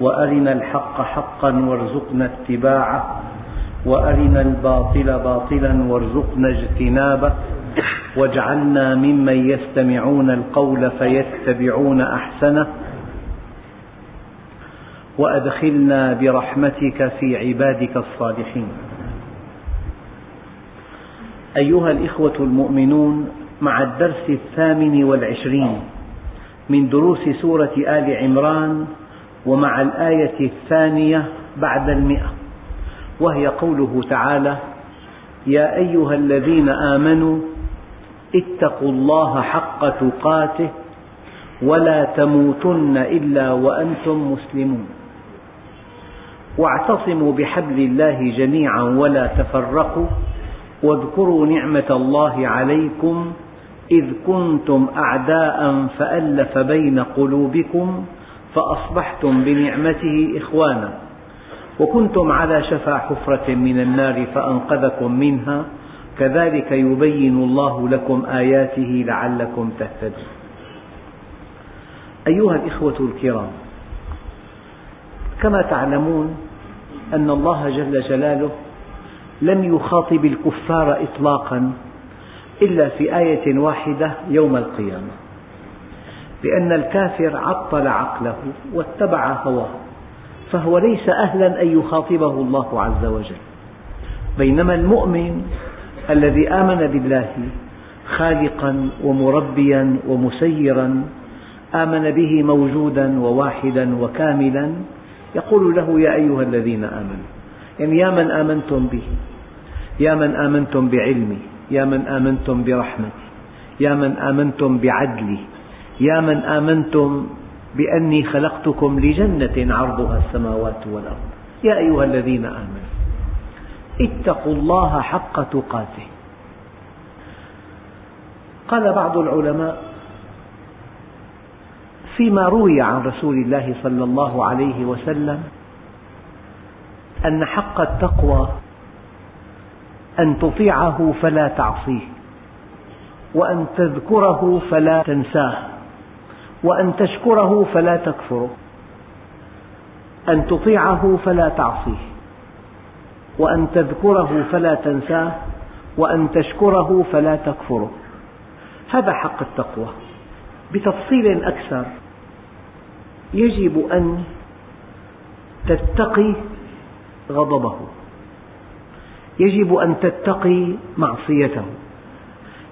وأرنا الحق حقا وارزقنا اتباعه وأرنا الباطل باطلا وارزقنا اجتنابه واجعلنا ممن يستمعون القول فيتبعون أحسنه وأدخلنا برحمتك في عبادك الصالحين. أيها الإخوة المؤمنون مع الدرس الثامن والعشرين من دروس سورة آل عمران ومع الآية الثانية بعد المئة. وهي قوله تعالى يا أيها الذين آمنوا اتقوا الله حق تقاته ولا تموتن إلا وأنتم مسلمون. واعتصموا بحبل الله جميعا ولا تفرقوا واذكروا نعمة الله عليكم إذ كنتم أعداء فألف بين قلوبكم فأصبحتم بنعمته إخوانا. وكنتم على شفا حفرة من النار فأنقذكم منها. كذلك يبين الله لكم آياته لعلكم تهتدون. أيها الإخوة الكرام كما تعلمون أن الله جل جلاله لم يخاطب الكفار إطلاقا إلا في آية واحدة يوم القيامة. لأن الكافر عطل عقله واتبع هواه فهو ليس أهلا أن يخاطبه الله عز وجل. بينما المؤمن الذي آمن بالله خالقا ومربيا ومسيرا آمن به موجودا وواحدا وكاملا يقول له يا أيها الذين آمنوا يعني يا من آمنتم به يا من آمنتم بعلمي يا من آمنتم برحمتي يا من آمنتم بعدلي يا من آمنتم بأني خلقتكم لجنة عرضها السماوات والأرض. يا أيها الذين آمنوا اتقوا الله حق تقاته. قال بعض العلماء فيما روي عن رسول الله صلى الله عليه وسلم أن حق التقوى أن تطيعه فلا تعصيه وأن تذكره فلا تنساه. وأن تشكره فلا تكفره. أن تطيعه فلا تعصيه. وأن تذكره فلا تنساه. وأن تشكره فلا تكفره. هذا حق التقوى. بتفصيل أكثر يجب أن تتقي غضبه. يجب أن تتقي معصيته.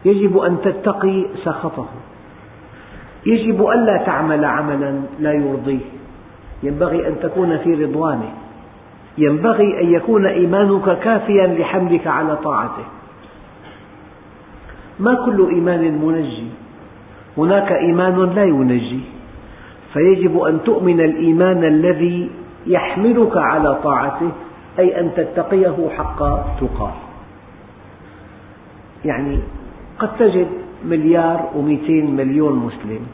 يجب أن تتقي سخطه. يجب ألا تعمل عملا لا يرضيه. ينبغي أن تكون في رضوانه. ينبغي أن يكون إيمانك كافيا لحملك على طاعته. ما كل إيمان منجي؟ هناك إيمان لا ينجي. فيجب أن تؤمن الإيمان الذي يحملك على طاعته أي أن تتقيه حق تقاه. يعني قد تجد مليار ومئتين مليون مسلم.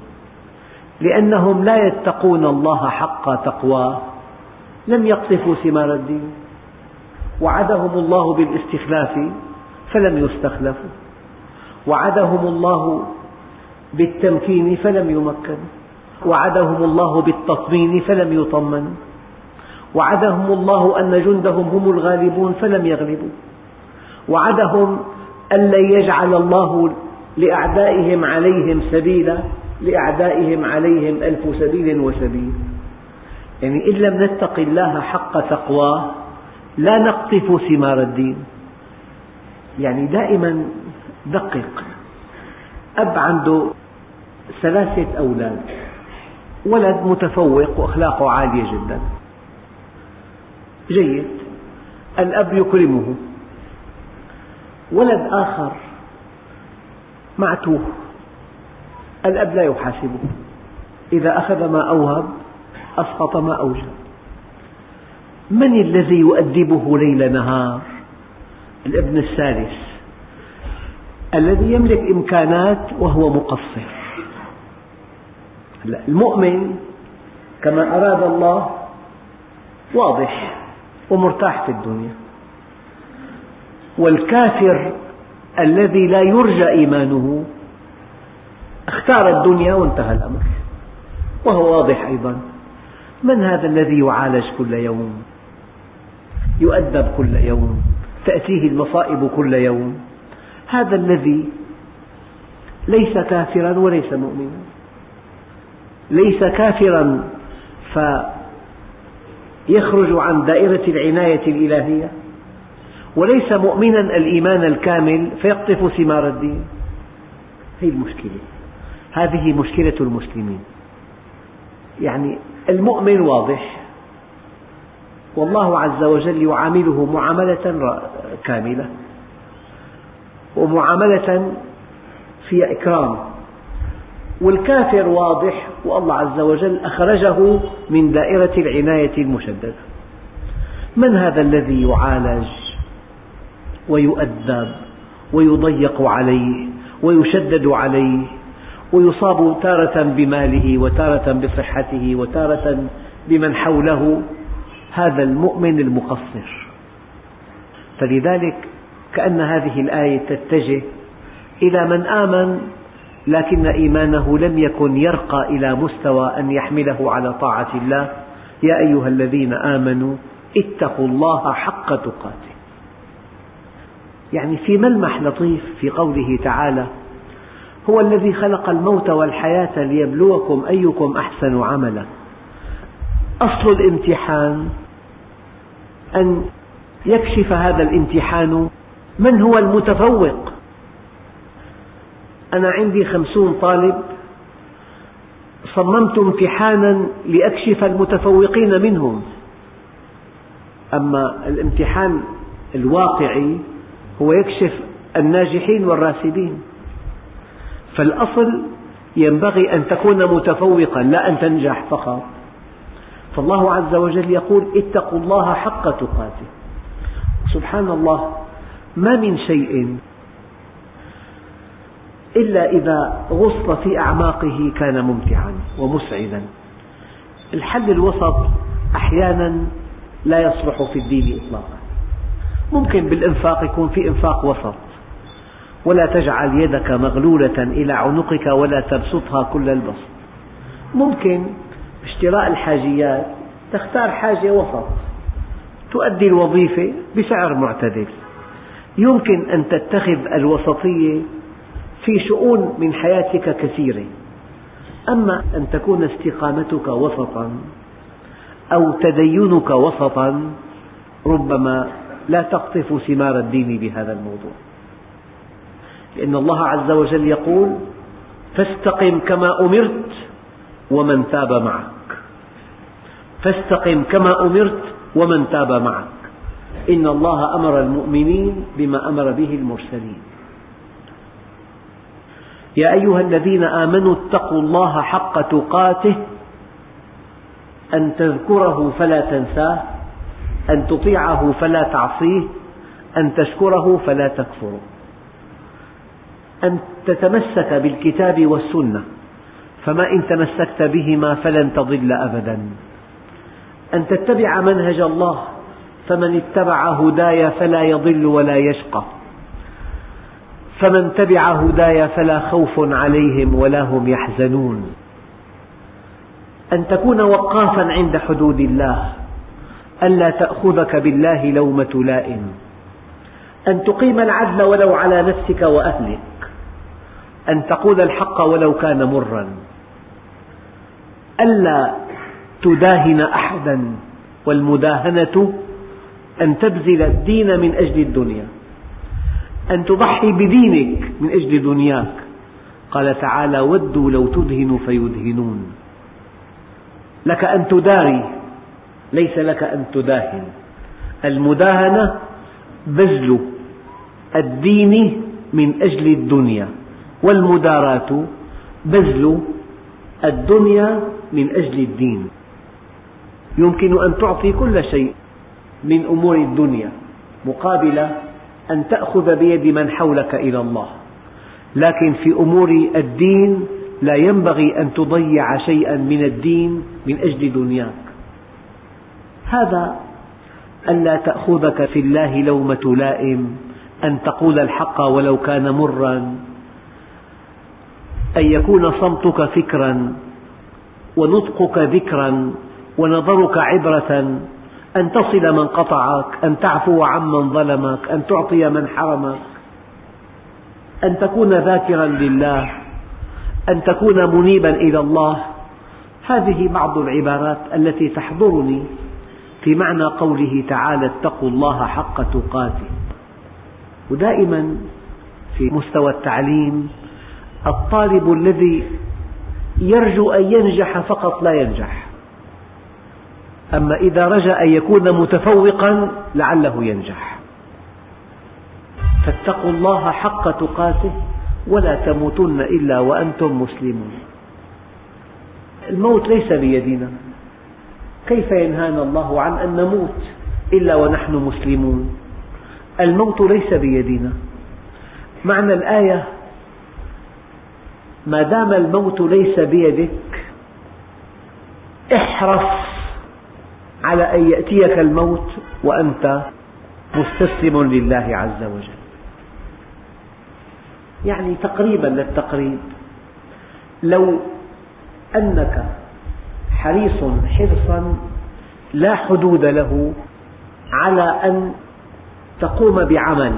لأنهم لا يتقون الله حق تقواه. لم يقطفوا ثمار الدين. وعدهم الله بالاستخلاف فلم يستخلفوا. وعدهم الله بالتمكين فلم يمكنوا وعدهم الله بالتطمين فلم يطمنوا وعدهم الله أن جندهم هم الغالبون فلم يغلبوا. وعدهم أن لن يجعل الله لأعدائهم عليهم سبيلا لأعدائهم عليهم ألف سبيل وسبيل. يعني إن لم نتق الله حق تقواه لا نقطف ثمار الدين. يعني دائما دقق. أب عنده ثلاثة أولاد. ولد متفوق وأخلاقه عالية جدا. جيد. الأب يكرمه. ولد آخر معتوه الأب لا يحاسبه إذا أخذ ما أوهب أسقط ما أوجب. من الذي يؤدبه ليل نهار؟ الابن الثالث الذي يملك إمكانات وهو مقصر. المؤمن كما أراد الله واضح ومرتاح في الدنيا. والكافر الذي لا يرجى إيمانه. اختار الدنيا وانتهى الأمر. وهو واضح أيضا. من هذا الذي يعالج كل يوم؟ يؤدب كل يوم. تأتيه المصائب كل يوم. هذا الذي ليس كافرا وليس مؤمنا. ليس كافرا فيخرج عن دائرة العناية الإلهية. وليس مؤمنا الإيمان الكامل فيقطف ثمار الدين. هذه المشكلة. هذه مشكلة المسلمين. يعني المؤمن واضح. والله عز وجل يعامله معاملة كاملة. ومعاملة فيها إكرام. والكافر واضح والله عز وجل أخرجه من دائرة العناية المشددة. من هذا الذي يعالج؟ ويؤدب ويضيق عليه ويشدد عليه ويصاب تارة بماله وتارة بصحته وتارة بمن حوله هذا المؤمن المقصر. فلذلك كأن هذه الآية تتجه إلى من آمن لكن إيمانه لم يكن يرقى إلى مستوى أن يحمله على طاعة الله. يا أيها الذين آمنوا اتقوا الله حق تقاته. يعني في ملمح لطيف في قوله تعالى هو الذي خلق الموت والحياة ليبلوكم أيكم أحسن عملا. أصل الامتحان أن يكشف هذا الامتحان من هو المتفوق. أنا عندي خمسون طالب صممت امتحانا لأكشف المتفوقين منهم. أما الامتحان الواقعي هو يكشف الناجحين والراسبين. فالأصل ينبغي أن تكون متفوقا لا أن تنجح فقط. فالله عز وجل يقول اتقوا الله حق تقاته. سبحان الله ما من شيء إلا إذا غص في أعماقه كان ممتعا ومسعدا. الحل الوسط أحيانا لا يصلح في الدين إطلاقا. ممكن بالإنفاق يكون في إنفاق وسط. ولا تجعل يدك مغلولة إلى عنقك ولا تبسطها كل البسط. ممكن باشتراء الحاجيات تختار حاجة وسط. تؤدي الوظيفة بسعر معتدل. يمكن أن تتخذ الوسطية في شؤون من حياتك كثيرة. أما أن تكون استقامتك وسطا أو تدينك وسطا ربما لا تقطف ثمار الدين بهذا الموضوع. لأن الله عز وجل يقول فاستقم كما أمرت ومن تاب معك. فاستقم كما أمرت ومن تاب معك. إن الله أمر المؤمنين بما أمر به المرسلين. يا أيها الذين آمنوا اتقوا الله حق تقاته أن تذكره فلا تنساه. أن تطيعه فلا تعصيه أن تشكره فلا تكفره. أن تتمسك بالكتاب والسنة فما إن تمسكت بهما فلن تضل أبدا. أن تتبع منهج الله فمن اتبع هداي فلا يضل ولا يشقى. فمن تبع هداي فلا خوف عليهم ولا هم يحزنون. أن تكون وقافا عند حدود الله ألا تأخذك بالله لومة لائم. أن تقيم العدل ولو على نفسك وأهلك. أن تقول الحق ولو كان مرا. ألا تداهن أحدا والمداهنة أن تبذل الدين من أجل الدنيا. أن تضحي بدينك من أجل دنياك. قال تعالى ودوا لو تدهن فيدهنون. لك أن تداري ليس لك أن تداهن. المداهنة بذل الدين من أجل الدنيا والمداراة بذل الدنيا من أجل الدين. يمكن أن تعطي كل شيء من أمور الدنيا مقابل أن تأخذ بيد من حولك إلى الله. لكن في أمور الدين لا ينبغي أن تضيع شيئا من الدين من أجل دنياك. هذا ألا تأخذك في الله لومة لائم أن تقول الحق ولو كان مرا أن يكون صمتك فكرا ونطقك ذكرا ونظرك عبرة أن تصل من قطعك أن تعفو عمن ظلمك أن تعطي من حرمك أن تكون ذاكرا لله أن تكون منيبا إلى الله. هذه بعض العبارات التي تحضرني. في معنى قوله تعالى اتقوا الله حق تقاته. ودائما في مستوى التعليم الطالب الذي يرجو أن ينجح فقط لا ينجح. أما إذا رجا أن يكون متفوقا لعله ينجح. فاتقوا الله حق تقاته ولا تموتن إلا وأنتم مسلمون. الموت ليس بيدنا كيف ينهانا الله عن أن نموت إلا ونحن مسلمون؟ الموت ليس بيدنا. معنى الآية ما دام الموت ليس بيدك احرص على أن يأتيك الموت وأنت مستسلم لله عز وجل. يعني تقريبا للتقريب. لو أنك حريص حرصا لا حدود له على أن تقوم بعمل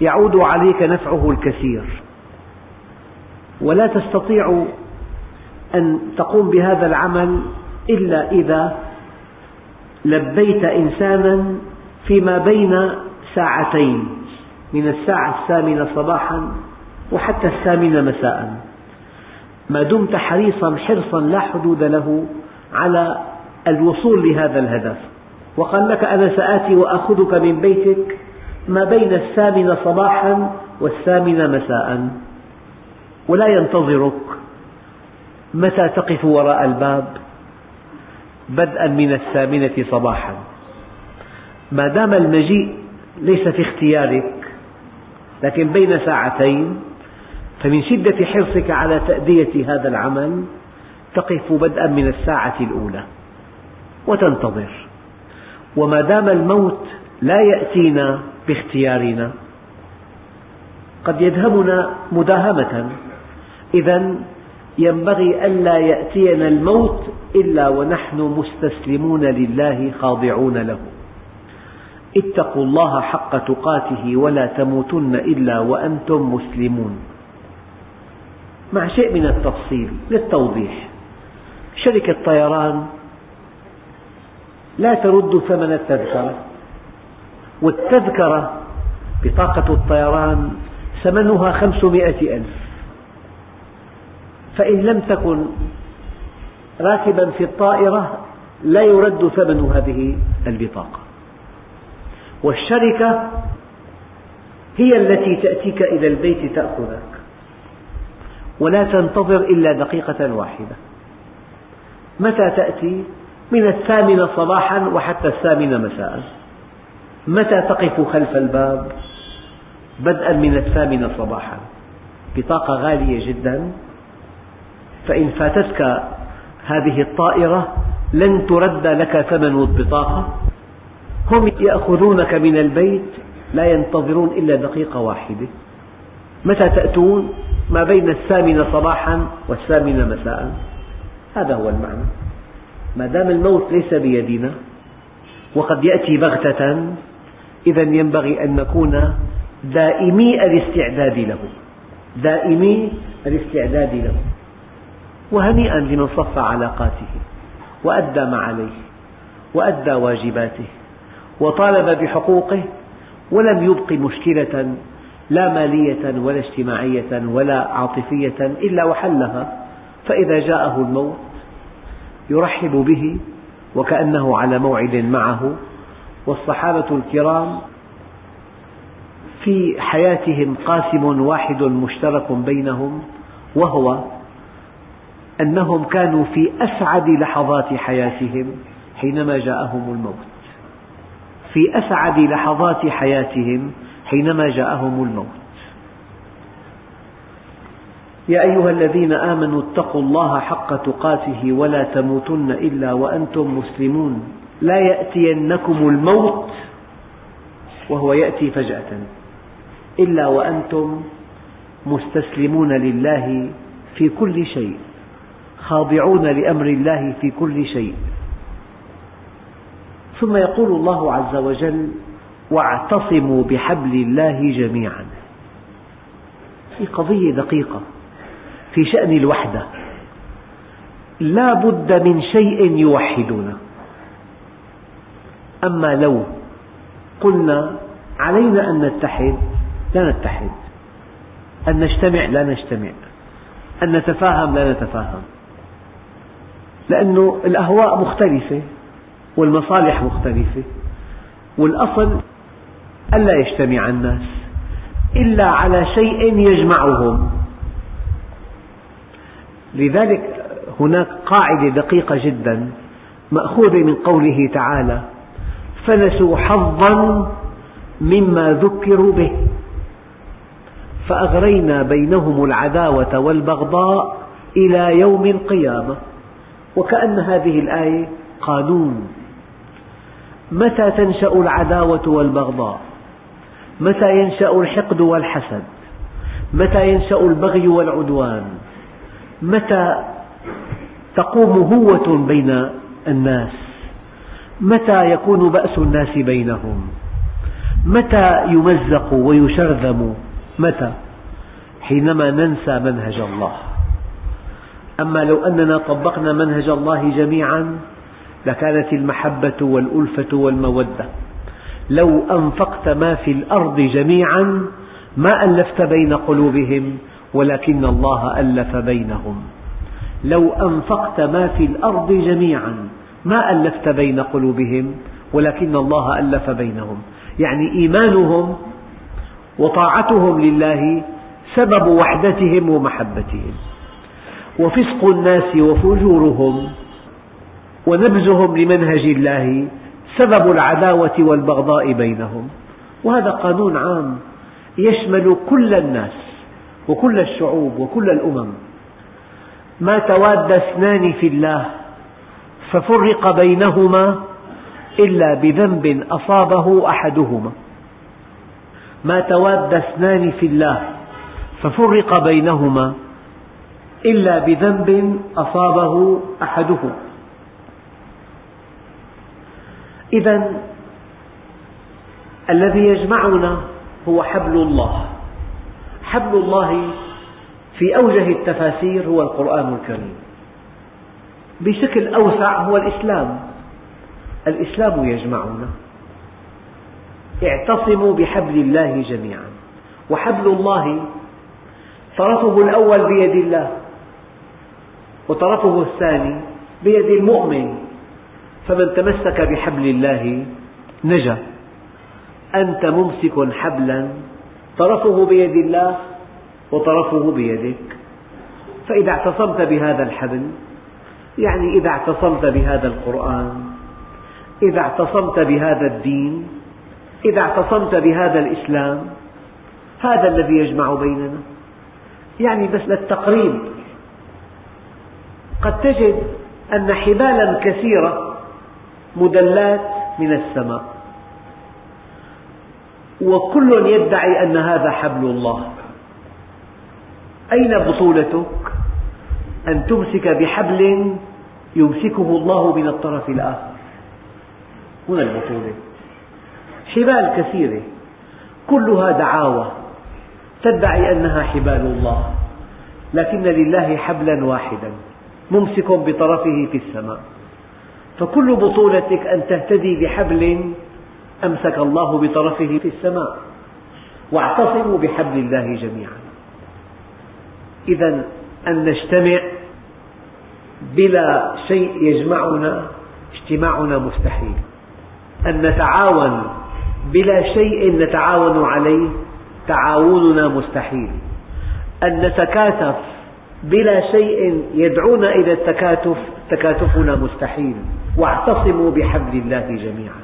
يعود عليك نفعه الكثير. ولا تستطيع أن تقوم بهذا العمل إلا إذا لبيت إنسانا فيما بين ساعتين من الساعة الثامنة صباحا وحتى الثامنة مساء. ما دمت حريصا حرصا لا حدود له على الوصول لهذا الهدف. وقال لك أنا سآتي وأخذك من بيتك ما بين الثامنة صباحا والثامنة مساء. ولا ينتظرك متى تقف وراء الباب بدءا من الثامنة صباحا. ما دام المجيء ليس في اختيارك لكن بين ساعتين فمن شدة حرصك على تأدية هذا العمل تقف بدءا من الساعة الأولى وتنتظر. وما دام الموت لا يأتينا باختيارنا قد يدهمنا مداهمة. إذا ينبغي ألا يأتينا الموت إلا ونحن مستسلمون لله خاضعون له. اتقوا الله حق تقاته ولا تموتن إلا وأنتم مسلمون. مع شيء من التفصيل للتوضيح. شركة طيران لا ترد ثمن التذكرة والتذكرة بطاقة الطيران ثمنها خمسمائة ألف. فإن لم تكن راكبا في الطائرة لا يرد ثمن هذه البطاقة. والشركة هي التي تأتيك إلى البيت تأخذك ولا تنتظر إلا دقيقة واحدة متى تأتي؟ من الثامنة صباحا وحتى الثامنة مساء متى تقف خلف الباب؟ بدءا من الثامنة صباحا بطاقة غالية جدا فإن فاتتك هذه الطائرة لن ترد لك ثمن البطاقة هم يأخذونك من البيت لا ينتظرون إلا دقيقة واحدة متى تأتون؟ ما بين الثامنة صباحا والثامنة مساء. هذا هو المعنى. ما دام الموت ليس بيدنا وقد يأتي بغتة إذا ينبغي أن نكون دائمي الاستعداد له. دائمي الاستعداد له. وهنيئا لمن صف علاقاته وأدى ما عليه وأدى واجباته وطالب بحقوقه ولم يبق مشكلة لا مالية ولا اجتماعية ولا عاطفية إلا وحلها فإذا جاءه الموت يرحب به وكأنه على موعد معه والصحابة الكرام في حياتهم قاسم واحد مشترك بينهم وهو أنهم كانوا في أسعد لحظات حياتهم حينما جاءهم الموت. في أسعد لحظات حياتهم حينما جاءهم الموت. يا أيها الذين آمنوا اتقوا الله حق تقاته ولا تموتن إلا وأنتم مسلمون. لا يأتينكم الموت وهو يأتي فجأة. إلا وأنتم مستسلمون لله في كل شيء خاضعون لأمر الله في كل شيء. ثم يقول الله عز وجل واعتصموا بحبل الله جميعا. في قضية دقيقة. في شأن الوحدة. لا بد من شيء يوحدنا. أما لو قلنا علينا أن نتحد لا نتحد. أن نجتمع لا نجتمع. أن نتفاهم لا نتفاهم. لأن الأهواء مختلفة والمصالح مختلفة. والأصل ألا يجتمع الناس إلا على شيء يجمعهم. لذلك هناك قاعدة دقيقة جدا مأخوذة من قوله تعالى فنسوا حظا مما ذكروا به فأغرينا بينهم العداوة والبغضاء إلى يوم القيامة. وكأن هذه الآية قانون. متى تنشأ العداوة والبغضاء؟ متى ينشأ الحقد والحسد؟ متى ينشأ البغي والعدوان؟ متى تقوم هوة بين الناس؟ متى يكون بأس الناس بينهم؟ متى يمزق ويشرذم؟ متى؟ حينما ننسى منهج الله. أما لو أننا طبقنا منهج الله جميعا لكانت المحبة والألفة والمودة. لو أنفقت ما في الأرض جميعا ما ألفت بين قلوبهم ولكن الله ألف بينهم. لو أنفقت ما في الأرض جميعا ما ألفت بين قلوبهم ولكن الله ألف بينهم. يعني إيمانهم وطاعتهم لله سبب وحدتهم ومحبتهم. وفسق الناس وفجورهم ونبذهم لمنهج الله سبب العداوة والبغضاء بينهم. وهذا قانون عام يشمل كل الناس وكل الشعوب وكل الأمم. ما تواد اثنان في الله ففرق بينهما إلا بذنب أصابه أحدهما. ما تواد اثنان في الله ففرق بينهما إلا بذنب أصابه أحدهما. إذا الذي يجمعنا هو حبل الله. حبل الله في أوجه التفاسير هو القرآن الكريم. بشكل أوسع هو الإسلام. الإسلام يجمعنا. اعتصموا بحبل الله جميعا. وحبل الله طرفه الأول بيد الله وطرفه الثاني بيد المؤمن. فمن تمسك بحبل الله نجا. أنت ممسك حبلا طرفه بيد الله وطرفه بيدك. فإذا اعتصمت بهذا الحبل يعني إذا اعتصمت بهذا القرآن إذا اعتصمت بهذا الدين إذا اعتصمت بهذا الإسلام هذا الذي يجمع بيننا. يعني بس للتقريب. قد تجد أن حبالا كثيرة مدلات من السماء. وكل يدعي أن هذا حبل الله. أين بطولتك أن تمسك بحبل يمسكه الله من الطرف الآخر؟ هنا البطولة. حبال كثيرة. كلها دعاوى. تدعي أنها حبال الله. لكن لله حبلا واحدا. ممسك بطرفه في السماء. فكل بطولتك أن تهتدي بحبل أمسك الله بطرفه في السماء. واعتصموا بحبل الله جميعا. إذا أن نجتمع بلا شيء يجمعنا اجتماعنا مستحيل. أن نتعاون بلا شيء نتعاون عليه تعاوننا مستحيل. أن نتكاتف بلا شيء يدعونا إلى التكاتف تكاتفنا مستحيل. واعتصموا بحبل الله جميعا.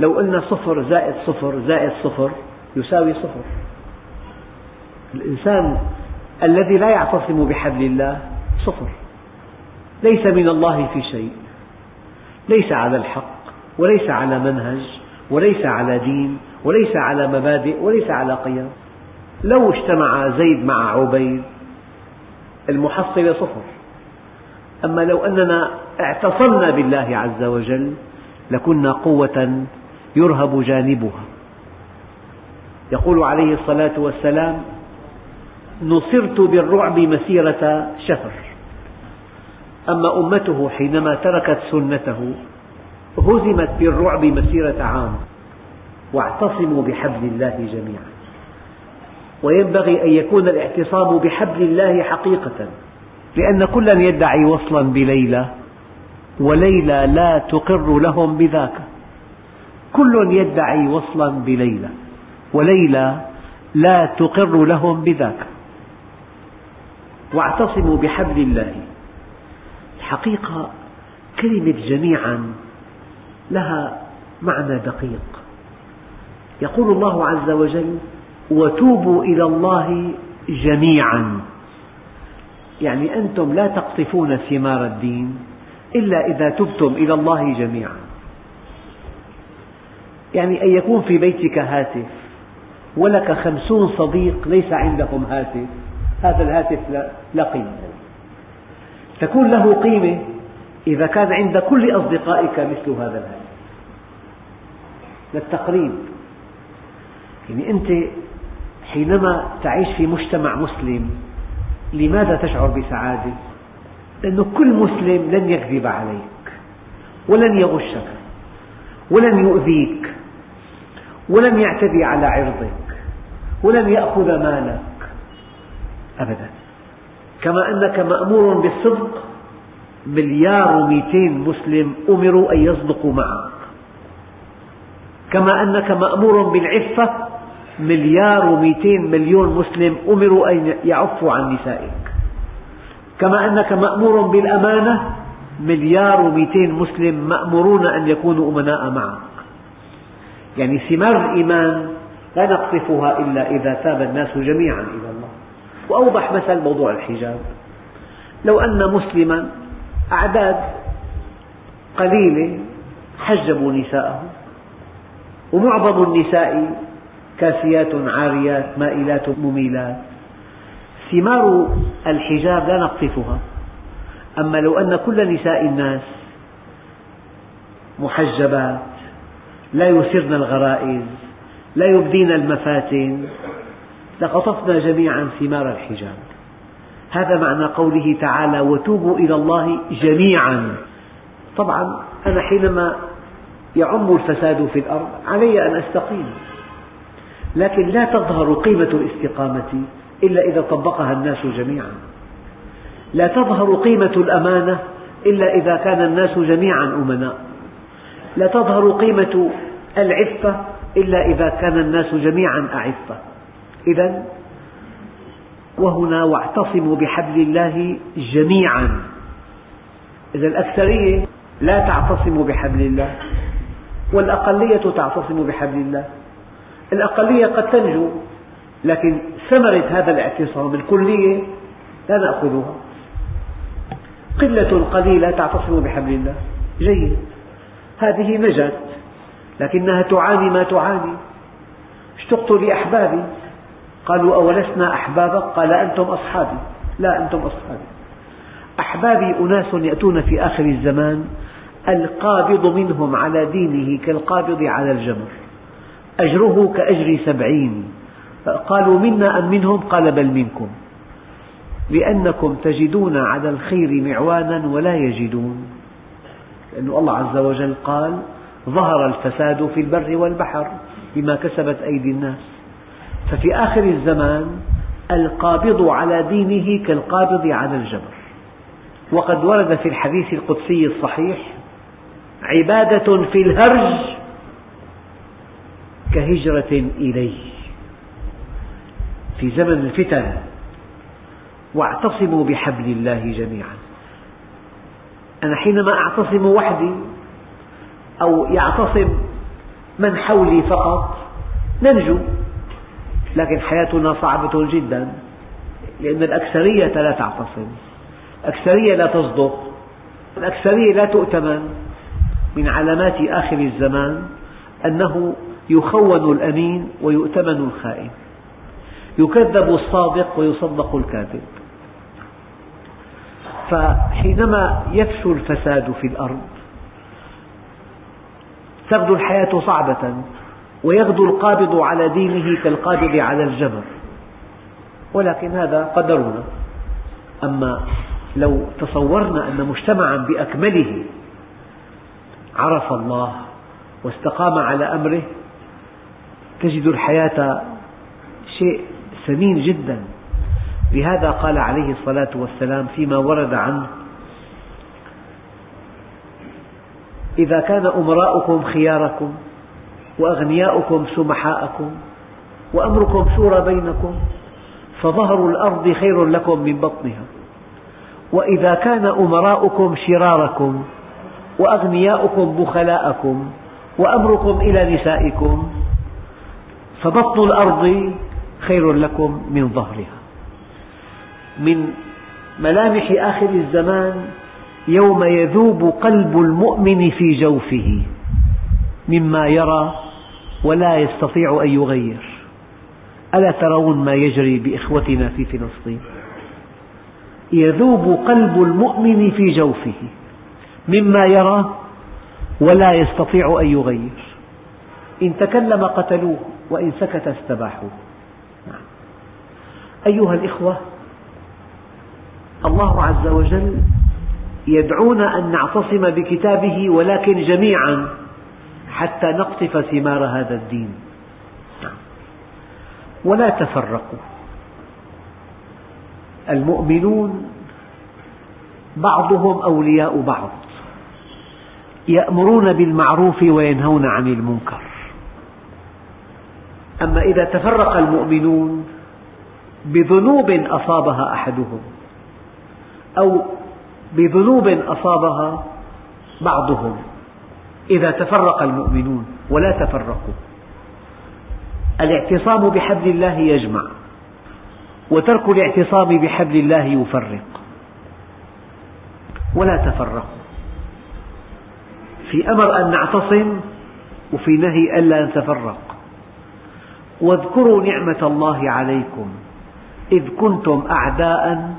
لو قلنا صفر زائد صفر زائد صفر يساوي صفر. الإنسان الذي لا يعتصم بحبل الله صفر. ليس من الله في شيء. ليس على الحق وليس على منهج وليس على دين وليس على مبادئ وليس على قيم. لو اجتمع زيد مع عبيد المحصلة صفر. أما لو أننا اعتصمنا بالله عز وجل لكنا قوة يرهب جانبها. يقول عليه الصلاة والسلام نصرت بالرعب مسيرة شهر أما أمته حينما تركت سنته هزمت بالرعب مسيرة عام. واعتصموا بحبل الله جميعا. وينبغي أن يكون الاعتصام بحبل الله حقيقة. لأن كلا يدعي وصلا بليلى وليلى لا تقر لهم بذاك. كل يدعي وصلا بليلى وليلى لا تقر لهم بذاك. واعتصموا بحبل الله. الحقيقة كلمة جميعا لها معنى دقيق. يقول الله عز وجل وتوبوا إلى الله جميعا. يعني أنتم لا تقطفون ثمار الدين إلا إذا تبتم إلى الله جميعا. يعني أن يكون في بيتك هاتف ولك خمسون صديق ليس عندهم هاتف هذا الهاتف لا قيمة تكون له قيمة إذا كان عند كل أصدقائك مثل هذا الهاتف. للتقريب. يعني أنت حينما تعيش في مجتمع مسلم لماذا تشعر بسعادة؟ لأن كل مسلم لن يكذب عليك ولن يغشك ولن يؤذيك ولن يعتدي على عرضك ولن يأخذ مالك. أبدا. كما أنك مأمور بالصدق مليار ومئتين مسلم أمروا أن يصدقوا معك. كما أنك مأمور بالعفة مليار ومئتين مليون مسلم أمروا أن يعفوا عن نسائك. كما أنك مأمور بالأمانة مليار ومئتين مسلم مأمورون أن يكونوا أمناء معك. يعني ثمار الإيمان لا نقطفها إلا إذا تاب الناس جميعا إلى الله. وأوضح مثل موضوع الحجاب. لو أن مسلما أعداد قليلة حجبوا نساءهم ومعظم النساء كاسيات عاريات مائلات مميلات. ثمار الحجاب لا نقطفها. أما لو أن كل نساء الناس محجبات لا يثرن الغرائز لا يبدين المفاتن لقطفنا جميعا ثمار الحجاب. هذا معنى قوله تعالى وتوبوا إلى الله جميعا. طبعا أنا حينما يعم الفساد في الأرض علي أن أستقيم. لكن لا تظهر قيمة الاستقامة إلا إذا طبقها الناس جميعا. لا تظهر قيمة الأمانة إلا إذا كان الناس جميعا أمناء. لا تظهر قيمة العفة إلا إذا كان الناس جميعا أعفة. إذا وهنا واعتصموا بحبل الله جميعا. إذا الأكثرية لا تعتصم بحبل الله والأقلية تعتصم بحبل الله. الأقلية قد تنجو لكن ثمرة هذا الاعتصام الكلية لا نأخذها. قلة قليلة تعتصم بحبل الله. جيد. هذه نجت لكنها تعاني ما تعاني. اشتقت لأحبابي. قالوا أولسنا أحبابك؟ قال أنتم أصحابي. لا أنتم أصحابي. أحبابي أناس يأتون في آخر الزمان القابض منهم على دينه كالقابض على الجمر. أجره كأجر سبعين. قالوا منا أم منهم؟ قال بل منكم. لأنكم تجدون على الخير معوانا ولا يجدون. لأن الله عز وجل قال ظهر الفساد في البر والبحر بما كسبت أيدي الناس. ففي آخر الزمان القابض على دينه كالقابض على الجبر. وقد ورد في الحديث القدسي الصحيح عبادة في الهرج كهجرة إليه. في زمن الفتن واعتصموا بحبل الله جميعا. أنا حينما أعتصم وحدي أو يعتصم من حولي فقط ننجو. لكن حياتنا صعبة جدا لأن الأكثرية لا تعتصم. الأكثرية لا تصدق. الأكثرية لا تؤتمن. من علامات آخر الزمان أنه يخون الأمين ويؤتمن الخائن. يكذب الصادق ويصدق الكاذب. فحينما يفشو الفساد في الأرض تغدو الحياة صعبة ويغدو القابض على دينه كالقابض على الجمر ولكن هذا قدرنا. أما لو تصورنا أن مجتمعا بأكمله عرف الله واستقام على أمره تجد الحياة شيء ثمين جدا. لهذا قال عليه الصلاة والسلام فيما ورد عنه إذا كان أمراؤكم خياركم وأغنياؤكم سمحاءكم وأمركم شورى بينكم فظهر الأرض خير لكم من بطنها. وإذا كان أمراؤكم شراركم وأغنياؤكم بخلاءكم وأمركم إلى نسائكم فبطن الأرض خير لكم من ظهرها. من ملامح آخر الزمان يوم يذوب قلب المؤمن في جوفه مما يرى ولا يستطيع أن يغير. ألا ترون ما يجري بإخوتنا في فلسطين؟ يذوب قلب المؤمن في جوفه مما يرى ولا يستطيع أن يغير. إن تكلم قتلوه. وإن سكت استباحوه نعم. أيها الإخوة الله عز وجل يدعونا أن نعتصم بكتابه ولكن جميعا حتى نقطف ثمار هذا الدين نعم. ولا تفرقوا المؤمنون بعضهم أولياء بعض يأمرون بالمعروف وينهون عن المنكر أما إذا تفرق المؤمنون بذنوب أصابها أحدهم أو بذنوب أصابها بعضهم إذا تفرق المؤمنون ولا تفرقوا. الاعتصام بحبل الله يجمع وترك الاعتصام بحبل الله يفرق. ولا تفرقوا. في أمر أن نعتصم وفي نهي ألا نتفرق. واذكروا نعمة الله عليكم إذ كنتم أعداء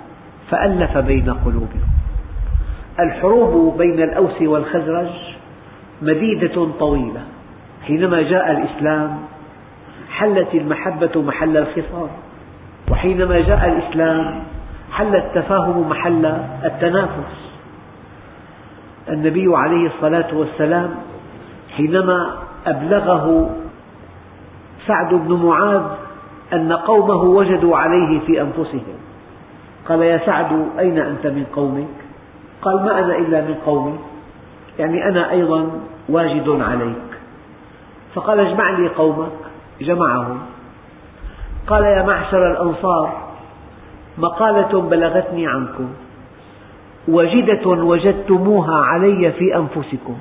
فألف بين قلوبكم. الحروب بين الأوس والخزرج مديدة طويلة. حينما جاء الإسلام حلت المحبة محل الخصام وحينما جاء الإسلام حل التفاهم محل التنافس. النبي عليه الصلاة والسلام حينما أبلغه سعد بن معاذ أن قومه وجدوا عليه في أنفسهم. قال يا سعد أين أنت من قومك؟ قال ما أنا إلا من قومي. يعني أنا أيضا واجد عليك. فقال اجمع لي قومك. جمعهم. قال يا معشر الأنصار مقالة بلغتني عنكم وجدة وجدتموها علي في أنفسكم.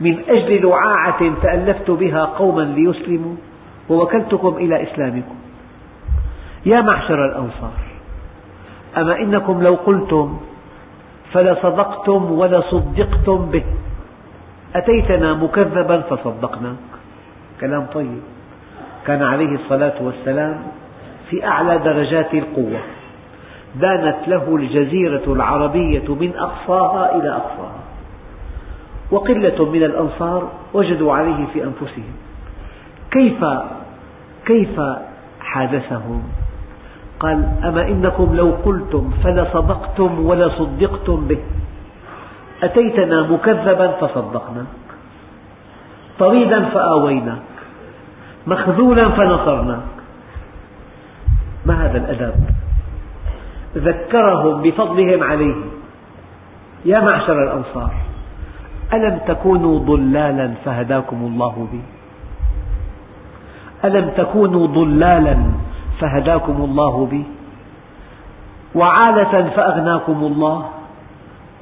من أجل لعاعة تألفت بها قوما ليسلموا ووكلتكم إلى إسلامكم. يا معشر الأنصار أما إنكم لو قلتم فلصدقتم ولصدقتم به أتيتنا مكذبا فصدقناك. كلام طيب. كان عليه الصلاة والسلام في أعلى درجات القوة دانت له الجزيرة العربية من أقصاها إلى أقصاها. وقلة من الأنصار وجدوا عليه في أنفسهم. كيف كيف حادثهم؟ قال أما إنكم لو قلتم فلصدقتم ولصدقتم به. أتيتنا مكذبا فصدقناك. طريدا فآويناك. مخذولا فنصرناك. ما هذا الأدب؟ ذكرهم بفضلهم عليه. يا معشر الأنصار. ألم تكونوا ضلالا فهداكم الله بي ألم تكونوا ضلالا فهداكم الله بي وعالة فأغناكم الله؟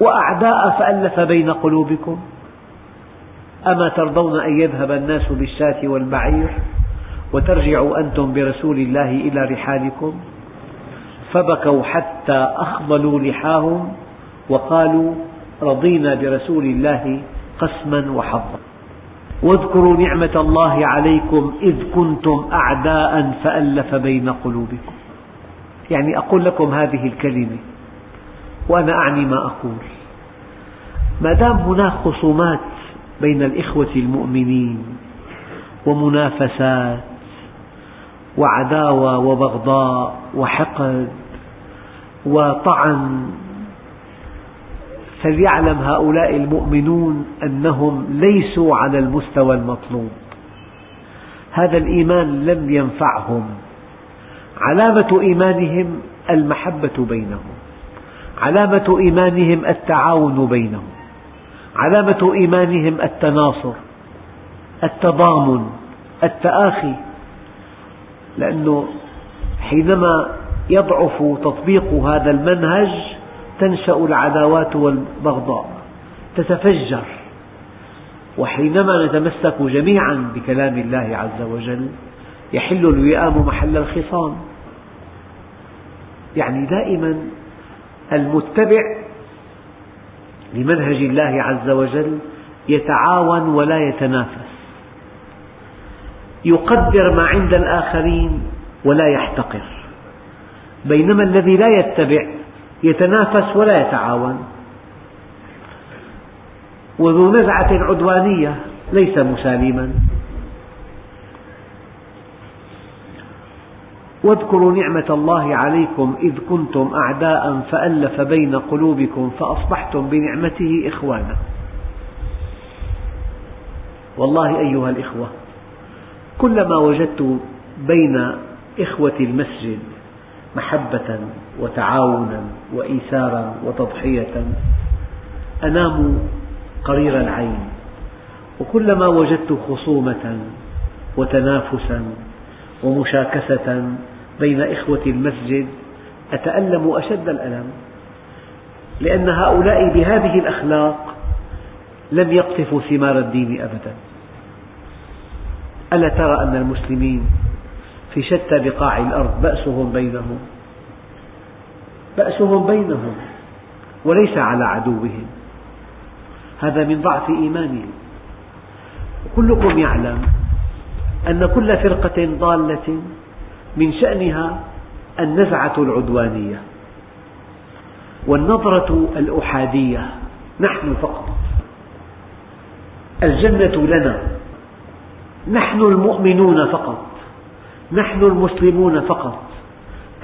وأعداء فألف بين قلوبكم؟ أما ترضون أن يذهب الناس بالشاة والبعير وترجعوا أنتم برسول الله إلى رحالكم؟ فبكوا حتى أخضلوا لحاهم وقالوا رضينا برسول الله قسما وحظا. واذكروا نعمة الله عليكم إذ كنتم أعداء فألف بين قلوبكم. يعني أقول لكم هذه الكلمة وأنا أعني ما أقول. ما دام هناك خصومات بين الإخوة المؤمنين ومنافسات وعداوة وبغضاء وحقد وطعن فليعلم هؤلاء المؤمنون أنهم ليسوا على المستوى المطلوب. هذا الإيمان لم ينفعهم. علامة إيمانهم المحبة بينهم. علامة إيمانهم التعاون بينهم. علامة إيمانهم التناصر التضامن التآخي. لأنه حينما يضعف تطبيق هذا المنهج تنشأ العداوات والبغضاء تتفجر. وحينما نتمسك جميعا بكلام الله عز وجل يحل الوئام محل الخصام. يعني دائما المتبع لمنهج الله عز وجل يتعاون ولا يتنافس. يقدر ما عند الآخرين ولا يحتقر. بينما الذي لا يتبع يتنافس ولا يتعاون. وذو نزعة عدوانية ليس مسالما. واذكروا نعمة الله عليكم إذ كنتم أعداء فألف بين قلوبكم فأصبحتم بنعمته إخوانا. والله أيها الإخوة كلما وجدت بين إخوة المسجد محبة وتعاونا وإيثارا وتضحية أنام قرير العين. وكلما وجدت خصومة وتنافسا ومشاكسة بين إخوة المسجد أتألم أشد الألم. لأن هؤلاء بهذه الأخلاق لم يقطفوا ثمار الدين أبدا. ألا ترى أن المسلمين في شتى بقاع الأرض بأسهم بينهم. بأسهم بينهم وليس على عدوهم. هذا من ضعف إيمانهم. كلكم يعلم أن كل فرقة ضالة من شأنها النزعة العدوانية والنظرة الأحادية. نحن فقط. الجنة لنا. نحن المؤمنون فقط. نحن المسلمون فقط.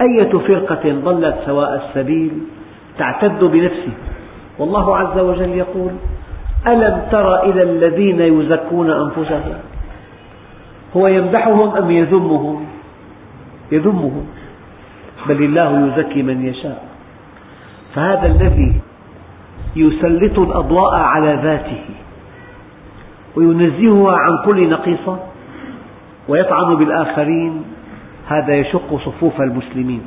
أية فرقة ضلت سواء السبيل؟ تعتد بنفسها والله عز وجل يقول ألم تر إلى الذين يزكون أنفسهم؟ هو يمدحهم أم يذمهم؟ يذمهم. بل الله يزكي من يشاء. فهذا الذي يسلط الأضواء على ذاته وينزهها عن كل نقيصة ويطعن بالآخرين هذا يشق صفوف المسلمين.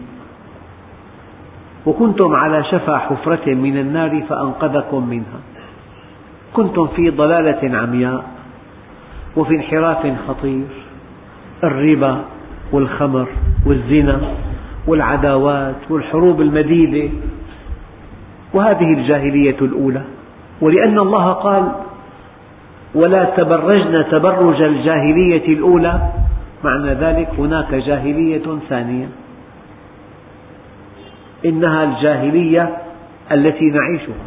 وكنتم على شفا حفرة من النار فأنقذكم منها. كنتم في ضلالة عمياء وفي انحراف خطير. الربا والخمر والزنا والعداوات والحروب المديدة. وهذه الجاهلية الأولى. ولأن الله قال ولا تبرجن تبرج الجاهلية الأولى. معنى ذلك هناك جاهلية ثانية. إنها الجاهلية التي نعيشها.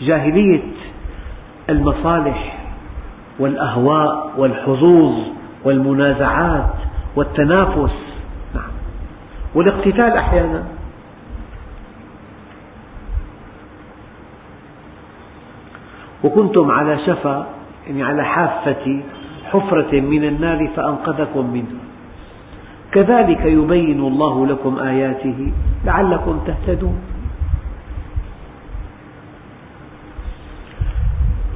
جاهلية المصالح والأهواء والحظوظ والمنازعات والتنافس. نعم. والاقتتال أحيانا. وكنتم على شفا يعني على حافة حفرة من النار فأنقذكم منها كذلك يبين الله لكم آياته لعلكم تهتدون.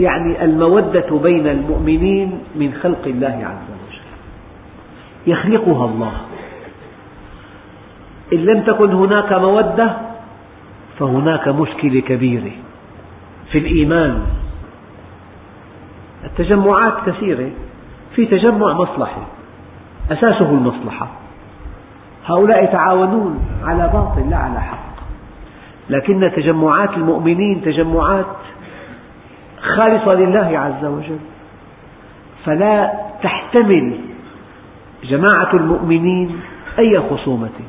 يعني المودة بين المؤمنين من خلق الله عز وجل. يخلقها الله. إن لم تكن هناك مودة فهناك مشكلة كبيرة في الإيمان. التجمعات كثيرة في تجمع مصلحي أساسه المصلحة. هؤلاء يتعاونون على باطل لا على حق. لكن تجمعات المؤمنين تجمعات خالصة لله عز وجل. فلا تحتمل جماعة المؤمنين أي خصومة.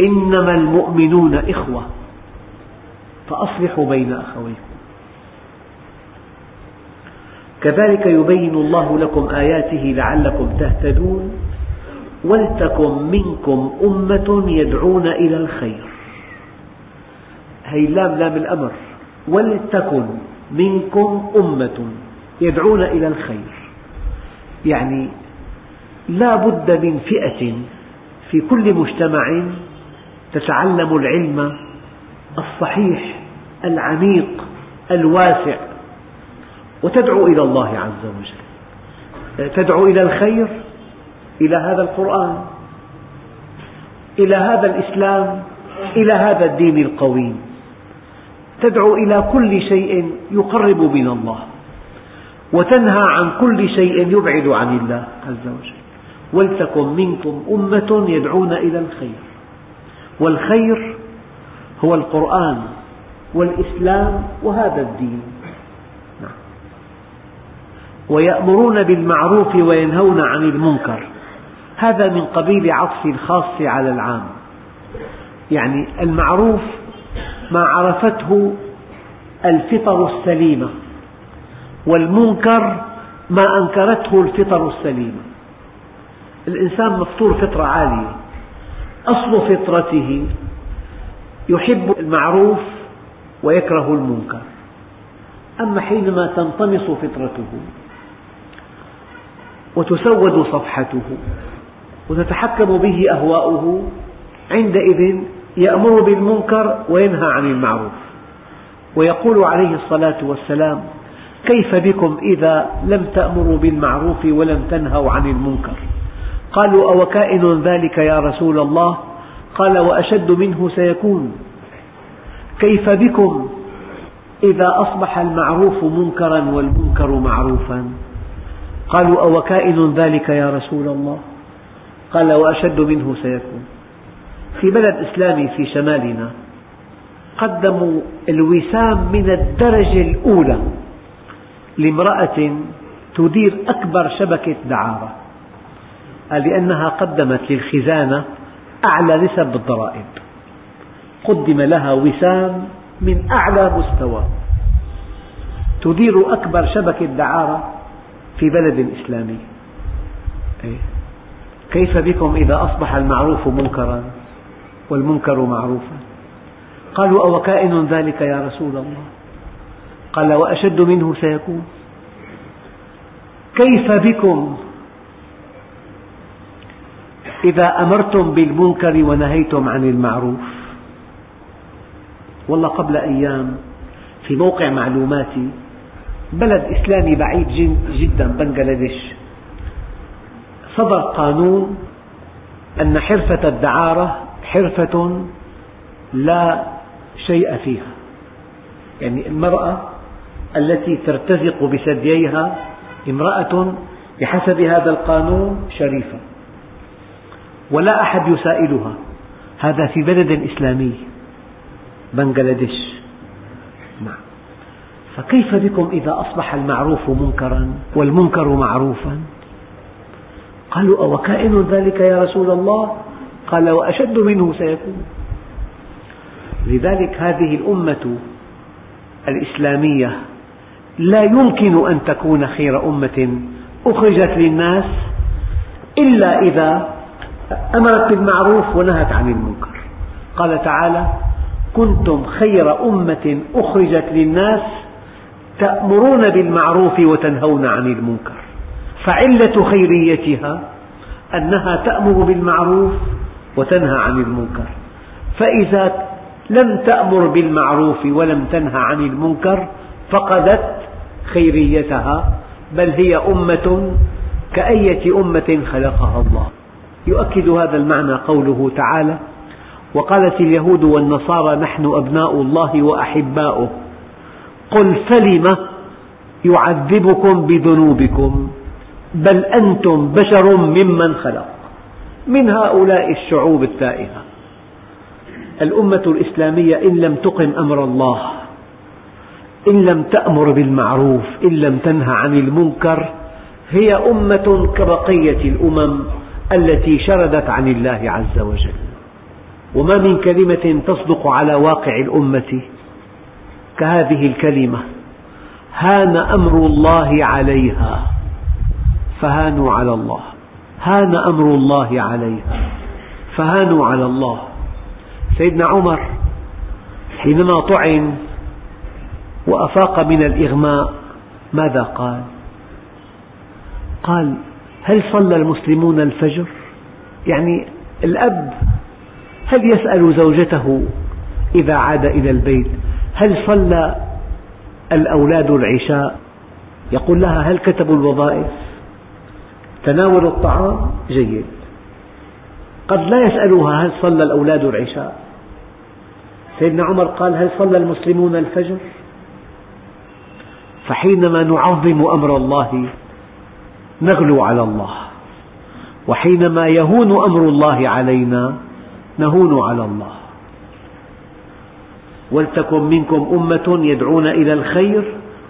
إنما المؤمنون إخوة. فأصلحوا بين أخويكم. كذلك يبين الله لكم آياته لعلكم تهتدون ولتكن منكم أمة يدعون إلى الخير. هي لام لام الأمر. ولتكن منكم أمة يدعون إلى الخير. يعني لا بد من فئة في كل مجتمع تتعلم العلم الصحيح العميق الواسع. وتدعو إلى الله عز وجل. تدعو إلى الخير إلى هذا القرآن إلى هذا الإسلام إلى هذا الدين القويم. تدعو إلى كل شيء يقرب من الله. وتنهى عن كل شيء يبعد عن الله عز وجل. ولتكن منكم أمة يدعون إلى الخير. والخير هو القرآن والإسلام وهذا الدين. ويأمرون بالمعروف وينهون عن المنكر. هذا من قبيل عطف الخاص على العام. يعني المعروف ما عرفته الفطر السليمة والمنكر ما أنكرته الفطر السليمة. الإنسان مفطور فطرة عالية. أصل فطرته يحب المعروف ويكره المنكر. أما حينما تنطمس فطرته وتسود صفحته وتتحكم به أهواؤه عندئذ يأمر بالمنكر وينهى عن المعروف. ويقول عليه الصلاة والسلام كيف بكم إذا لم تأمروا بالمعروف ولم تنهوا عن المنكر؟ قالوا أوكائن ذلك يا رسول الله؟ قال وأشد منه سيكون. كيف بكم إذا أصبح المعروف منكرا والمنكر معروفا؟ قالوا أوكائن ذلك يا رسول الله؟ قال وأشد منه سيكون. في بلد إسلامي في شمالنا قدموا الوسام من الدرجة الأولى لامرأة تدير أكبر شبكة دعارة لأنها قدمت للخزانة أعلى نسب بالضرائب. قدم لها وسام من أعلى مستوى. تدير أكبر شبكة دعارة في بلد إسلامي. إيه؟ كيف بكم إذا أصبح المعروف منكرا والمنكر معروفا؟ قالوا أو كائن ذلك يا رسول الله؟ قال وأشد منه سيكون. كيف بكم إذا أمرتم بالمنكر ونهيتم عن المعروف؟ والله قبل أيام في موقع معلوماتي بلد إسلامي بعيد جدا بنغلاديش. صدر قانون أن حرفة الدعارة حرفة لا شيء فيها. يعني المرأة التي ترتزق بثدييها امرأة بحسب هذا القانون شريفة. ولا أحد يسائلها. هذا في بلد إسلامي بنغلاديش. فكيف بكم إذا أصبح المعروف منكرا والمنكر معروفا؟ قالوا أو كائن ذلك يا رسول الله؟ قال وأشد منه سيكون. لذلك هذه الأمة الإسلامية لا يمكن أن تكون خير أمة أخرجت للناس إلا إذا أمرت بالمعروف ونهت عن المنكر. قال تعالى كنتم خير أمة أخرجت للناس تأمرون بالمعروف وتنهون عن المنكر. فعلة خيريتها أنها تأمر بالمعروف وتنهى عن المنكر. فإذا لم تأمر بالمعروف ولم تنهى عن المنكر فقدت خيريتها بل هي أمة كأية أمة خلقها الله. يؤكد هذا المعنى قوله تعالى وقالت اليهود والنصارى نحن أبناء الله وأحباؤه قل فلم يعذبكم بذنوبكم؟ بل أنتم بشر ممن خلق. من هؤلاء الشعوب التائهة. الأمة الإسلامية إن لم تقم أمر الله إن لم تأمر بالمعروف إن لم تنهى عن المنكر هي أمة كبقية الأمم التي شردت عن الله عز وجل. وما من كلمة تصدق على واقع الأمة كهذه الكلمة هان أمر الله عليها فهانوا على الله هان أمر الله عليها فهانوا على الله سيدنا عمر حينما طعن وأفاق من الإغماء ماذا قال؟ قال هل صلى المسلمون الفجر؟ يعني الأب هل يسأل زوجته إذا عاد إلى البيت هل صلى الأولاد العشاء؟ يقول لها هل كتبوا الوظائف؟ تناول الطعام؟ جيد. قد لا يسألها هل صلى الأولاد العشاء. سيدنا عمر قال هل صلى المسلمون الفجر؟ فحينما نعظم أمر الله نغلو على الله. وحينما يهون أمر الله علينا نهون على الله. ولتكن منكم أمة يدعون إلى الخير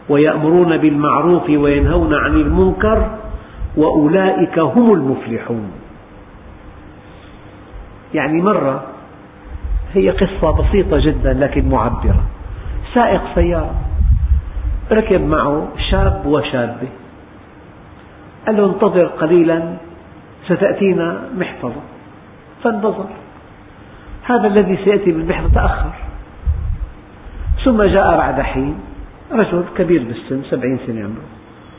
ويأمرون بالمعروف وينهون عن المنكر وأولئك هم المفلحون. يعني مرة هي قصة بسيطة جدا لكن معبرة. سائق سيارة ركب معه شاب وشابة. قال له انتظر قليلا ستأتينا محفظة. فانتظر. هذا الذي سيأتي بالمحفظة تأخر. ثم جاء بعد حين رجل كبير بالسن سبعين سنة عمره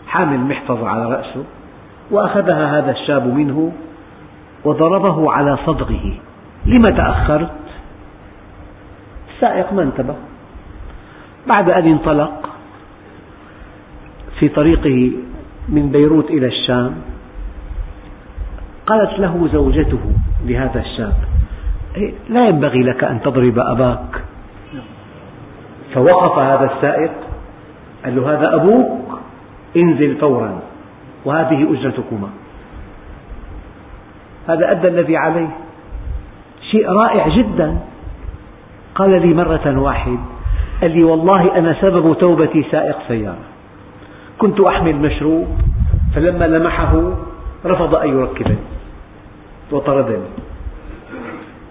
حامل محفظة على رأسه وأخذها هذا الشاب منه وضربه على صدغه. لم تأخرت؟ السائق ما انتبه بعد أن انطلق في طريقه من بيروت إلى الشام قالت له زوجته لهذا الشاب إيه، لا ينبغي لك أن تضرب أباك. فوقف هذا السائق قال له هذا أبوك انزل فورا وهذه أجرتكما. هذا أدى الذي عليه. شيء رائع جدا. قال لي مرة واحد قال لي والله أنا سبب توبتي سائق سيارة. كنت أحمل مشروب فلما لمحه رفض أن يركبني وطردني.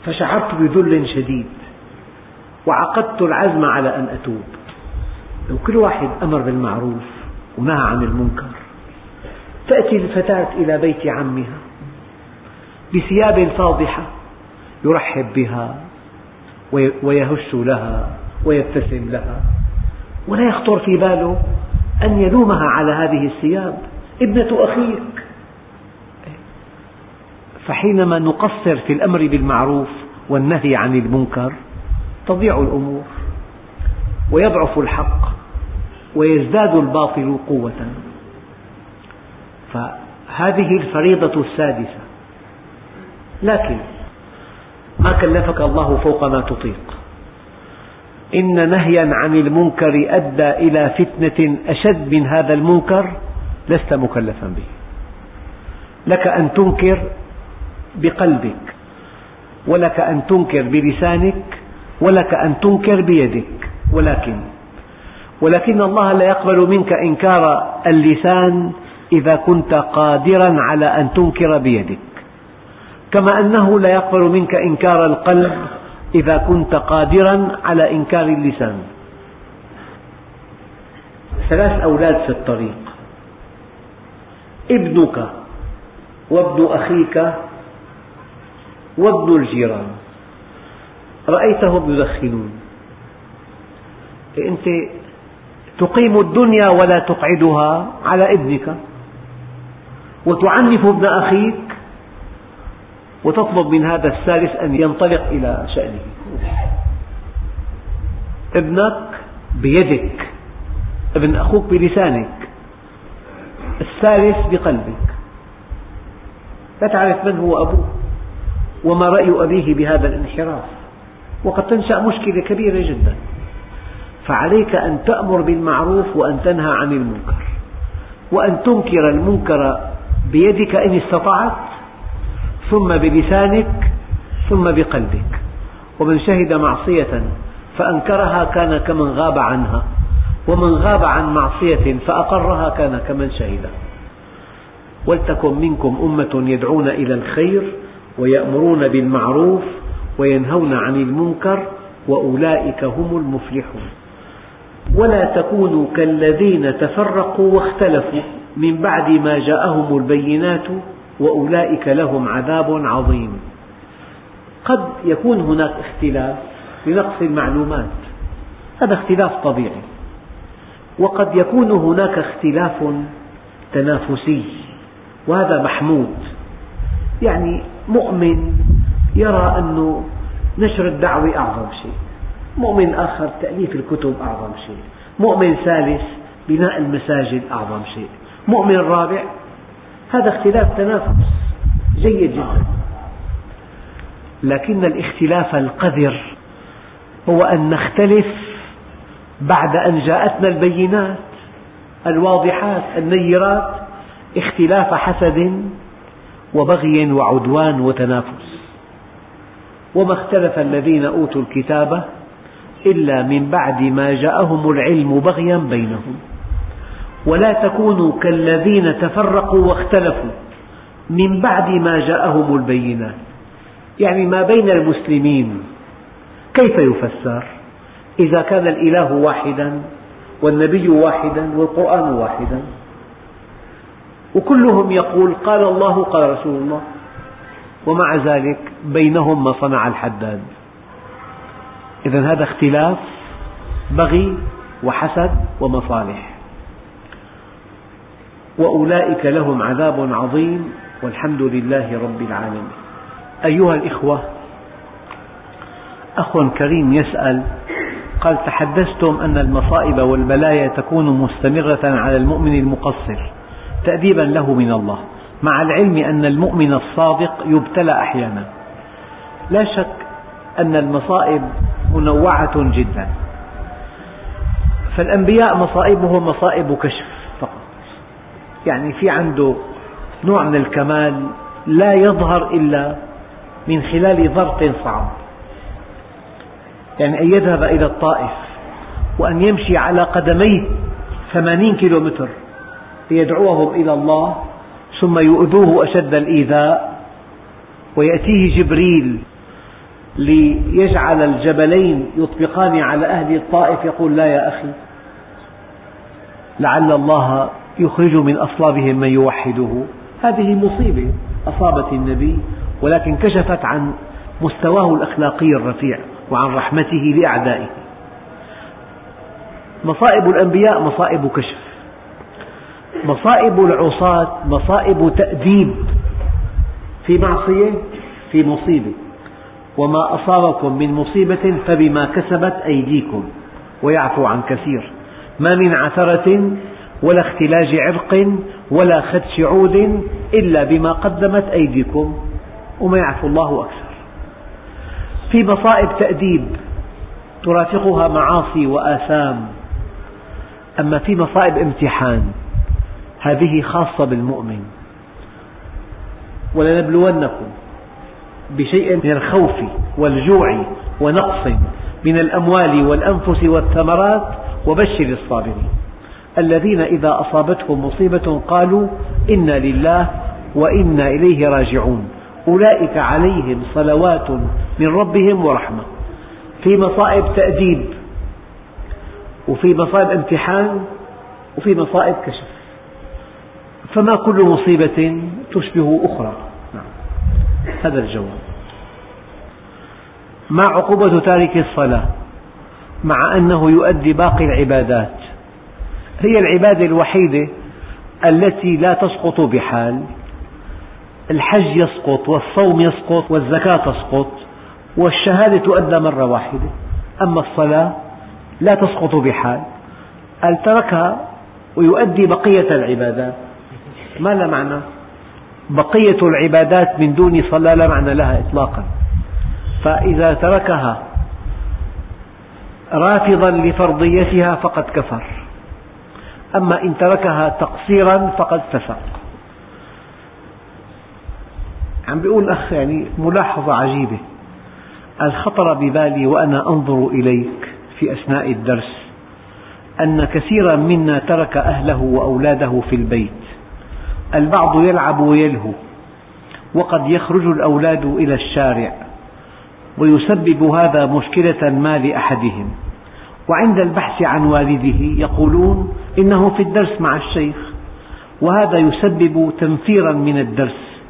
فشعرت بذل شديد. وعقدت العزم على أن أتوب. لو كل واحد أمر بالمعروف ونهى عن المنكر تأتي الفتاة إلى بيت عمها بثياب فاضحة يرحب بها ويهش لها ويبتسم لها. ولا يخطر في باله أن يلومها على هذه الثياب. ابنة أخيك. فحينما نقصر في الأمر بالمعروف والنهي عن المنكر تضيع الأمور ويضعف الحق ويزداد الباطل قوة. فهذه الفريضة السادسة. لكن ما كلفك الله فوق ما تطيق. إن نهيا عن المنكر أدى إلى فتنة أشد من هذا المنكر لست مكلفا به. لك أن تنكر بقلبك ولك أن تنكر بلسانك ولك أن تنكر بيدك. ولكن ولكن الله لا يقبل منك إنكار اللسان إذا كنت قادرا على أن تنكر بيدك. كما أنه لا يقبل منك إنكار القلب إذا كنت قادرا على إنكار اللسان. ثلاث أولاد في الطريق. ابنك وابن أخيك وابن الجيران. رأيتهم يدخنون. أنت تقيم الدنيا ولا تقعدها على ابنك وتعنف ابن أخيك؟ وتطلب من هذا الثالث أن ينطلق إلى شأنه. ابنك بيدك ابن أخوك بلسانك الثالث بقلبك. لا تعرف من هو أبوه وما رأي أبيه بهذا الانحراف. وقد تنشأ مشكلة كبيرة جدا. فعليك أن تأمر بالمعروف وأن تنهى عن المنكر. وأن تنكر المنكر بيدك إن استطعت ثم بلسانك ثم بقلبك. ومن شهد معصية فأنكرها كان كمن غاب عنها. ومن غاب عن معصية فأقرها كان كمن شهد. ولتكن منكم أمة يدعون إلى الخير ويأمرون بالمعروف وينهون عن المنكر وأولئك هم المفلحون. ولا تكونوا كالذين تفرقوا واختلفوا من بعد ما جاءهم البينات وأولئك لهم عذاب عظيم. قد يكون هناك اختلاف لنقص المعلومات. هذا اختلاف طبيعي. وقد يكون هناك اختلاف تنافسي وهذا محمود. يعني مؤمن يرى أن نشر الدعوة أعظم شيء. مؤمن آخر تأليف الكتب أعظم شيء. مؤمن ثالث بناء المساجد أعظم شيء. مؤمن رابع هذا اختلاف تنافس جيد جدا. لكن الاختلاف القذر هو أن نختلف بعد أن جاءتنا البينات الواضحات النيرات اختلاف حسد وبغي وعدوان وتنافس. وما اختلف الذين أوتوا الكتاب إلا من بعد ما جاءهم العلم بغيا بينهم. ولا تكونوا كالذين تفرقوا واختلفوا من بعد ما جاءهم البينات. يعني ما بين المسلمين كيف يفسر؟ إذا كان الإله واحدا والنبي واحدا والقرآن واحدا. وكلهم يقول قال الله قال رسول الله. ومع ذلك بينهم ما صنع الحداد. إذا هذا اختلاف بغي وحسد ومصالح. وأولئك لهم عذاب عظيم والحمد لله رب العالمين. أيها الإخوة أخ كريم يسأل قال تحدثتم أن المصائب والبلايا تكون مستمرة على المؤمن المقصر تأديبا له من الله. مع العلم أن المؤمن الصادق يبتلى أحيانا. لا شك أن المصائب منوعة جدا. فالأنبياء مصائبهم مصائب كشف فقط. يعني في عنده نوع من الكمال لا يظهر إلا من خلال ضغط صعب. يعني أن يذهب إلى الطائف وأن يمشي على قدميه ثمانين كيلومتر ليدعوهم إلى الله ثم يؤذوه أشد الإيذاء ويأتيه جبريل ليجعل الجبلين يطبقان على أهل الطائف يقول لا يا أخي لعل الله يخرج من أصلابهم من يوحده. هذه مصيبة أصابت النبي ولكن كشفت عن مستواه الأخلاقي الرفيع وعن رحمته لأعدائه. مصائب الأنبياء مصائب كشف. مصائب العصاة مصائب تأديب. في معصية في مصيبة. وما أصابكم من مصيبة فبما كسبت أيديكم. ويعفو عن كثير. ما من عثرة ولا اختلاج عرق ولا خدش عود إلا بما قدمت أيديكم. وما يعفو الله أكثر. في مصائب تأديب. ترافقها معاصي وآثام. أما في مصائب امتحان هذه خاصة بالمؤمن. ولنبلونكم بشيء من الخوف والجوع ونقص من الأموال والأنفس والثمرات وبشر الصابرين. الذين إذا أصابتهم مصيبة قالوا إنا لله وإنا إليه راجعون. أولئك عليهم صلوات من ربهم ورحمة. في مصائب تأديب وفي مصائب امتحان وفي مصائب كشف. فما كل مصيبة تشبه أخرى. نعم. هذا الجواب. ما عقوبة تارك الصلاة؟ مع أنه يؤدي باقي العبادات. هي العبادة الوحيدة التي لا تسقط بحال. الحج يسقط والصوم يسقط والزكاة تسقط والشهادة تؤدى مرة واحدة. أما الصلاة لا تسقط بحال. قال تركها ويؤدي بقية العبادات؟ ما لا معنى؟ بقية العبادات من دون صلاة لا معنى لها إطلاقا. فإذا تركها رافضا لفرضيتها فقد كفر. أما إن تركها تقصيرا فقد فسق. عم بيقول الأخ يعني ملاحظة عجيبة. الخطر ببالي وأنا أنظر إليك في أثناء الدرس أن كثيرا منا ترك أهله وأولاده في البيت. البعض يلعب ويلهو وقد يخرج الأولاد إلى الشارع ويسبب هذا مشكلة ما لأحدهم. وعند البحث عن والده يقولون إنه في الدرس مع الشيخ وهذا يسبب تنفيرا من الدرس.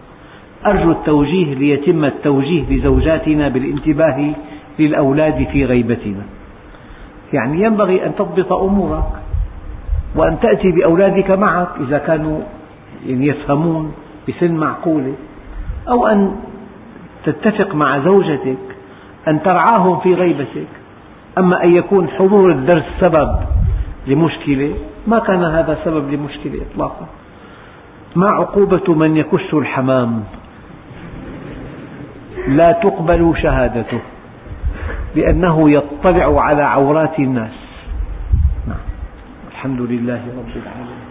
أرجو التوجيه ليتم التوجيه لزوجاتنا بالانتباه للأولاد في غيبتنا. يعني ينبغي أن تضبط أمورك وأن تأتي بأولادك معك إذا كانوا يعني يفهمون بسن معقولة أو أن تتفق مع زوجتك أن ترعاهم في غيبتك. أما أن يكون حضور الدرس سبب لمشكلة ما كان هذا سبب لمشكلة إطلاقا. ما عقوبة من يكش الحمام؟ لا تقبل شهادته لأنه يطلع على عورات الناس. نعم. الحمد لله رب العالمين.